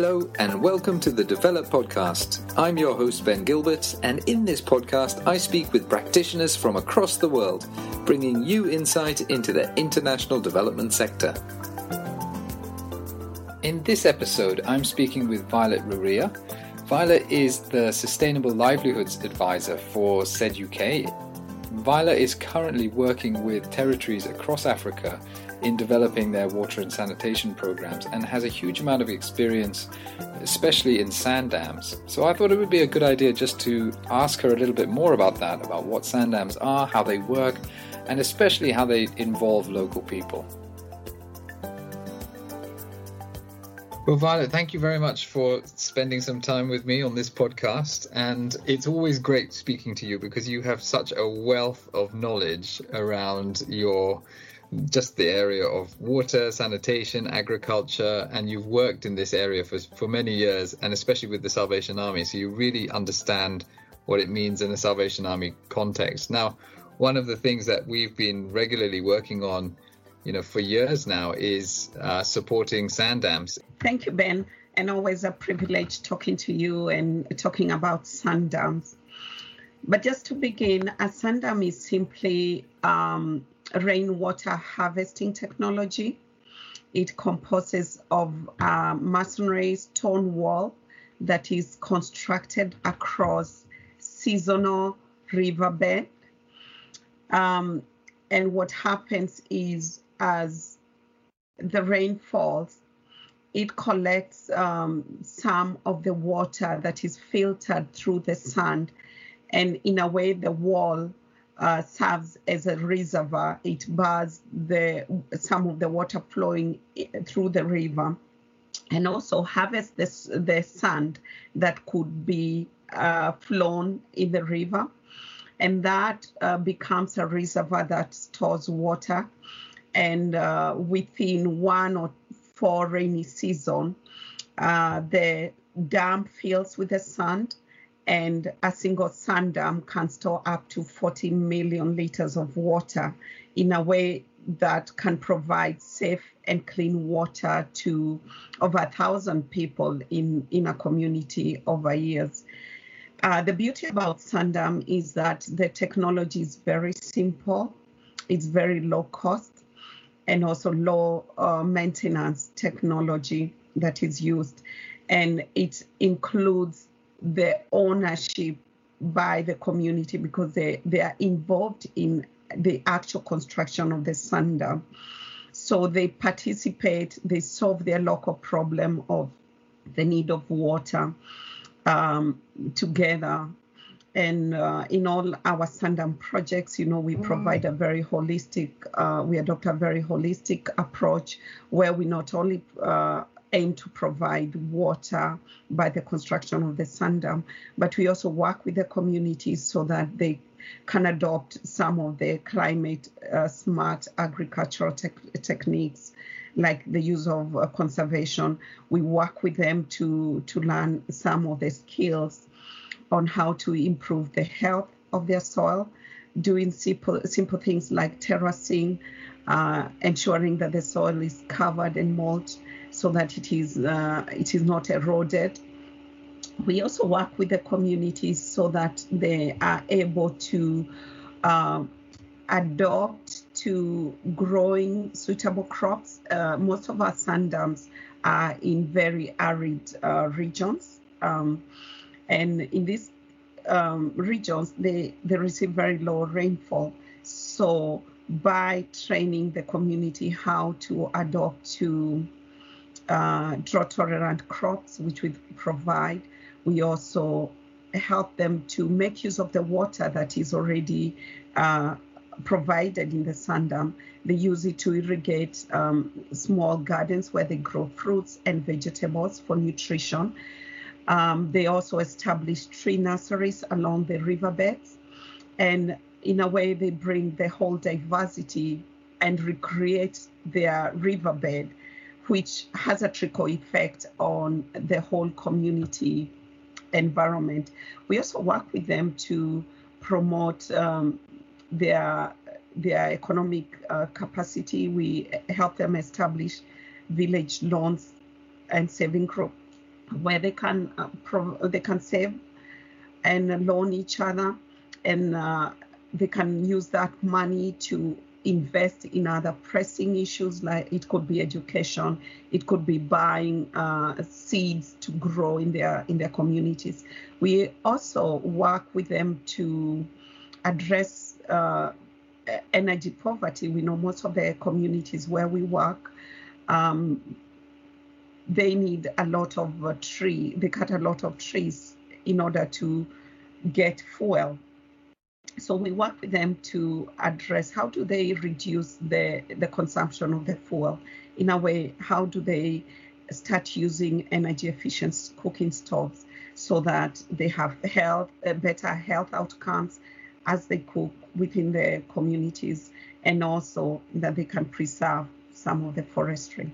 Hello, and welcome to the Develop Podcast. I'm your host, Ben Gilbert, and in this podcast, I speak with practitioners from across the world, bringing you insight into the international development sector. In this episode, I'm speaking with Violet Ruria. Violet is the Sustainable Livelihoods Advisor for SAID UK. Violet is currently working with territories across Africa in developing their water and sanitation programs and has a huge amount of experience, especially in sand dams. So I thought it would be a good idea just to ask her a little bit more about that, about what sand dams are, how they work, and especially how they involve local people. Well, Violet, thank you very much for spending some time with me on this podcast. And it's always great speaking to you because you have such a wealth of knowledge around your just the area of water, sanitation, agriculture, and you've worked in this area for, for many years, and especially with the Salvation Army. So you really understand what it means in the Salvation Army context. Now, one of the things that we've been regularly working on, you know, for years now is uh, supporting sand dams. Thank you, Ben, and always a privilege talking to you and talking about sand dams. But just to begin, a sand dam is simply um, rainwater harvesting technology. It composes of a masonry stone wall that is constructed across seasonal riverbed. Um, and what happens is as the rain falls, it collects um, some of the water that is filtered through the sand. And in a way, the wall uh, serves as a reservoir. It bars the some of the water flowing through the river, and also harvests the, the sand that could be uh, flown in the river, and that uh, becomes a reservoir that stores water. And uh, within one or four rainy season, uh, the dam fills with the sand and a single sand dam can store up to 40 million liters of water in a way that can provide safe and clean water to over a thousand people in, in a community over years. Uh, the beauty about sand dam is that the technology is very simple, it's very low cost, and also low uh, maintenance technology that is used. And it includes the ownership by the community because they, they are involved in the actual construction of the sand. So they participate, they solve their local problem of the need of water um, together. And uh, in all our sand dam projects, you know, we mm. provide a very holistic, uh, we adopt a very holistic approach where we not only uh, aim to provide water by the construction of the sand dam, but we also work with the communities so that they can adopt some of the climate uh, smart agricultural te- techniques like the use of uh, conservation. We work with them to, to learn some of the skills on how to improve the health of their soil, doing simple, simple things like terracing, uh, ensuring that the soil is covered in mulch so that it is uh, it is not eroded. We also work with the communities so that they are able to uh, adopt to growing suitable crops. Uh, most of our sand dams are in very arid uh, regions, um, and in these um, regions they they receive very low rainfall. So by training the community how to adopt to uh, drought tolerant crops, which we provide. We also help them to make use of the water that is already uh, provided in the sand dam. They use it to irrigate um, small gardens where they grow fruits and vegetables for nutrition. Um, they also establish tree nurseries along the riverbeds. And in a way, they bring the whole diversity and recreate their riverbed which has a trickle effect on the whole community environment. We also work with them to promote um, their their economic uh, capacity. We help them establish village loans and saving group where they can uh, pro- they can save and loan each other, and uh, they can use that money to invest in other pressing issues like it could be education it could be buying uh, seeds to grow in their in their communities. We also work with them to address uh, energy poverty. We know most of the communities where we work um, they need a lot of uh, tree they cut a lot of trees in order to get fuel. So we work with them to address how do they reduce the, the consumption of the fuel. In a way how do they start using energy efficient cooking stoves so that they have health uh, better health outcomes as they cook within their communities and also that they can preserve some of the forestry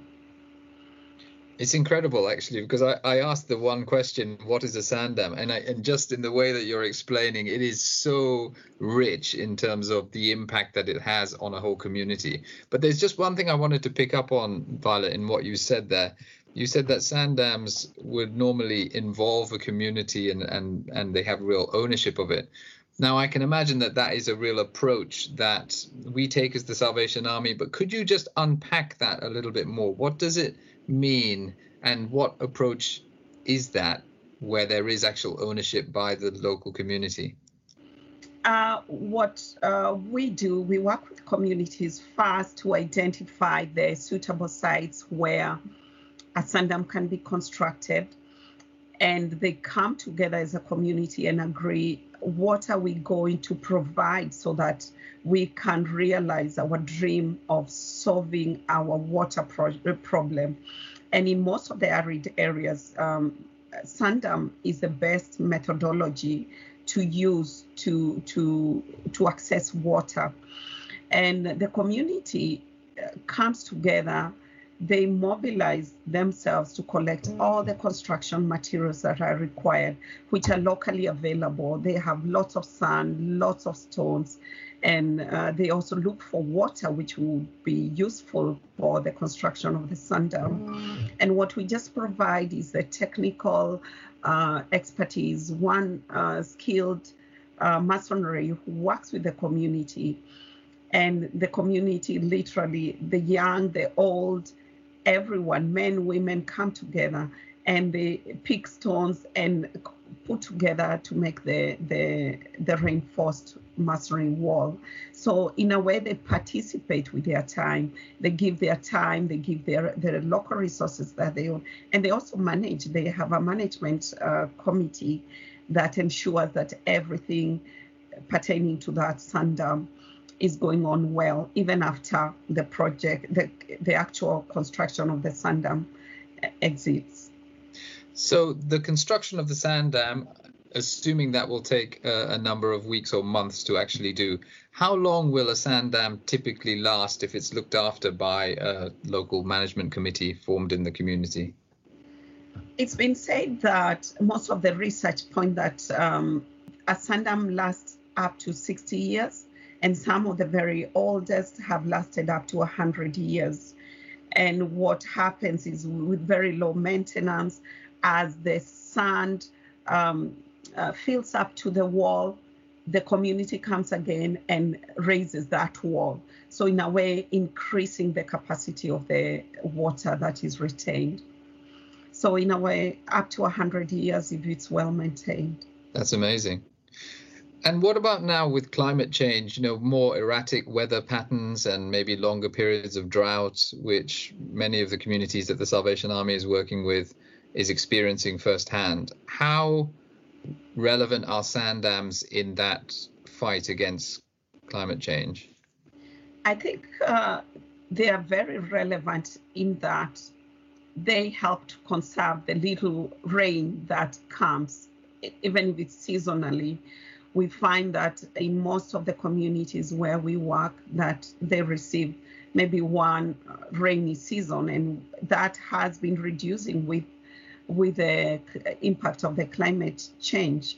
it's incredible actually because I, I asked the one question, what is a sand dam? And I, and just in the way that you're explaining, it is so rich in terms of the impact that it has on a whole community. But there's just one thing I wanted to pick up on, Violet, in what you said there. You said that sand dams would normally involve a community and, and, and they have real ownership of it. Now, I can imagine that that is a real approach that we take as the Salvation Army, but could you just unpack that a little bit more? What does it mean and what approach is that where there is actual ownership by the local community? Uh, what uh, we do, we work with communities first to identify the suitable sites where a sand dam can be constructed. And they come together as a community and agree what are we going to provide so that we can realize our dream of solving our water pro- problem. And in most of the arid areas, um, sand dam is the best methodology to use to to to access water, and the community uh, comes together they mobilize themselves to collect all the construction materials that are required, which are locally available. They have lots of sand, lots of stones, and uh, they also look for water, which will be useful for the construction of the sand dam. Mm. And what we just provide is the technical uh, expertise, one uh, skilled uh, masonry who works with the community and the community literally the young the old everyone, men, women, come together and they pick stones and put together to make the the, the reinforced masonry wall. So in a way, they participate with their time. They give their time. They give their their local resources that they own, and they also manage. They have a management uh, committee that ensures that everything pertaining to that sand dam is going on well, even after the project, the, the actual construction of the sand dam exits. So the construction of the sand dam, assuming that will take a, a, number of weeks or months to actually do, how long will a sand dam typically last if it's looked after by a local management committee formed in the community? It's been said that most of the research point that um, a sand dam lasts up to 60 years and some of the very oldest have lasted up to 100 years. And what happens is with very low maintenance, as the sand um, uh, fills up to the wall, the community comes again and raises that wall. So, in a way, increasing the capacity of the water that is retained. So, in a way, up to 100 years if it's well maintained. That's amazing. And what about now with climate change? You know, more erratic weather patterns and maybe longer periods of drought, which many of the communities that the Salvation Army is working with is experiencing firsthand. How relevant are sand dams in that fight against climate change? I think uh, they are very relevant in that they help to conserve the little rain that comes, even if it's seasonally we find that in most of the communities where we work that they receive maybe one rainy season and that has been reducing with with the impact of the climate change.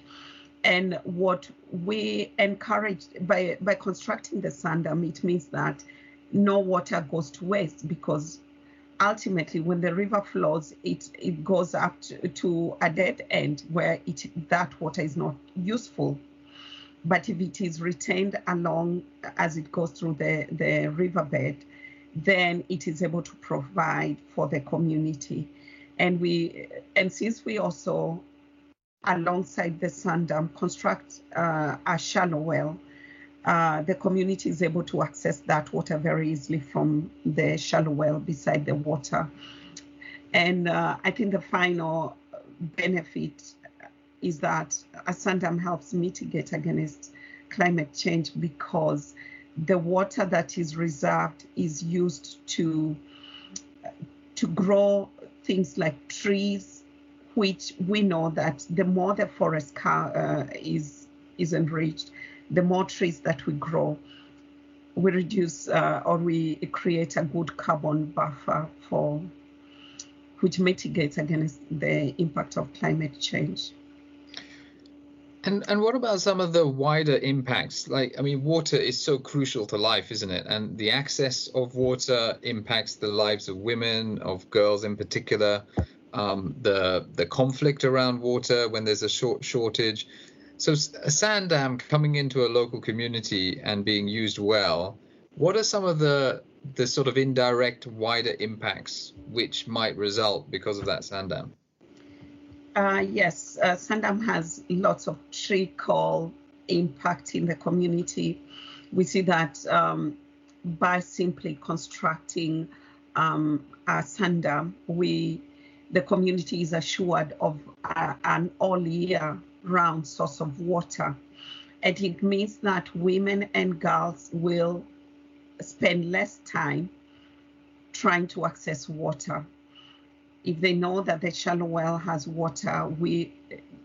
And what we encourage by by constructing the sand dam it means that no water goes to waste because ultimately when the river flows it it goes up to, to, a dead end where it that water is not useful but if it is retained along as it goes through the the riverbed then it is able to provide for the community and we and since we also alongside the sand dam construct uh, a shallow well uh, the community is able to access that water very easily from the shallow well beside the water. And uh, I think the final benefit is that a sand dam helps mitigate against climate change because the water that is reserved is used to to grow things like trees, which we know that the more the forest uh, is is enriched, the more trees that we grow, we reduce uh, or we create a good carbon buffer for which mitigates against the impact of climate change. And and what about some of the wider impacts? Like I mean, water is so crucial to life, isn't it? And the access of water impacts the lives of women, of girls in particular. Um, the the conflict around water when there's a short shortage. So a sand dam coming into a local community and being used well, what are some of the the sort of indirect wider impacts which might result because of that sand dam? Uh, yes, uh, sand dam has lots of trickle impact in the community. We see that um, by simply constructing um, a sand dam, we the community is assured of uh, an all year round source of water. And it means that women and girls will spend less time trying to access water. If they know that the shallow well has water, we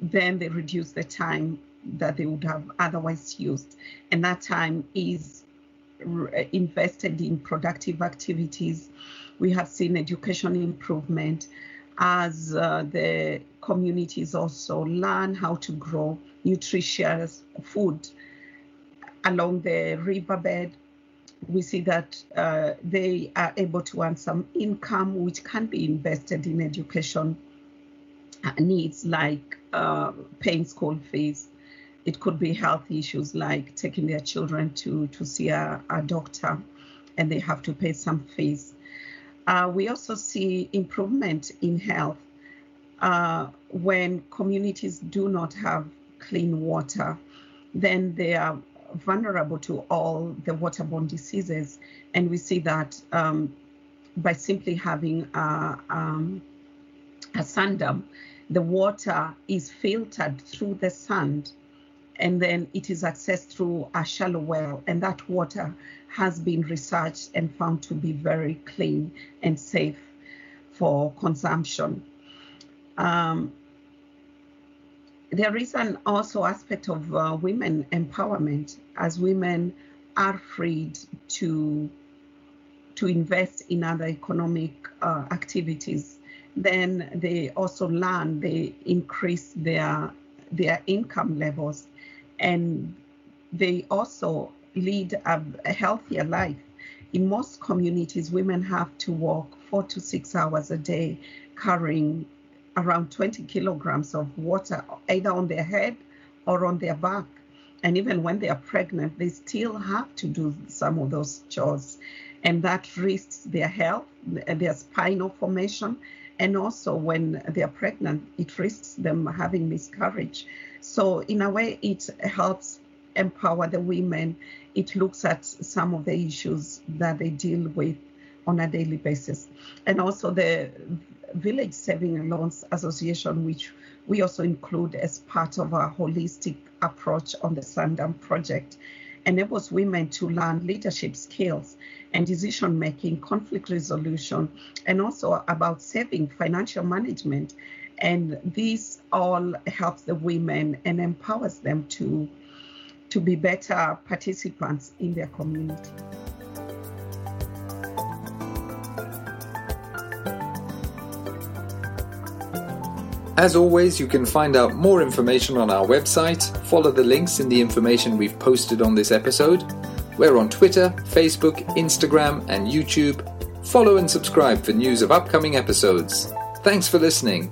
then they reduce the time that they would have otherwise used. And that time is invested in productive activities. We have seen education improvement as uh, the communities also learn how to grow nutritious food along the riverbed. We see that uh, they are able to earn some income which can be invested in education needs like uh, paying school fees. It could be health issues like taking their children to, to see a, a doctor and they have to pay some fees. Uh, we also see improvement in health uh, when communities do not have clean water, then they are vulnerable to all the waterborne diseases. And we see that um, by simply having a, um, a sand dam, the water is filtered through the sand and then it is accessed through a shallow well. And that water has been researched and found to be very clean and safe for consumption. Um, there is an also aspect of uh, women empowerment as women are freed to to invest in other economic uh, activities then they also learn they increase their their income levels and they also lead a, a healthier life. In most communities women have to walk four to six hours a day carrying around 20 kilograms of water either on their head or on their back. And even when they are pregnant, they still have to do some of those chores. And that risks their health, uh, their spinal formation. And also, when they are pregnant, it risks them having miscarriage. So, in a way, it helps empower the women. It looks at some of the issues that they deal with on a daily basis. And also, the Village Saving Loans Association, which we also include as part of our holistic approach on the sand dam project, enables women to learn leadership skills and decision making, conflict resolution, and also about saving financial management. And this all helps the women and empowers them to, to be better participants in their community. As always, you can find out more information on our website, follow the links in the information we've posted on this episode. We're on Twitter, Facebook, Instagram, and YouTube. Follow and subscribe for news of upcoming episodes. Thanks for listening.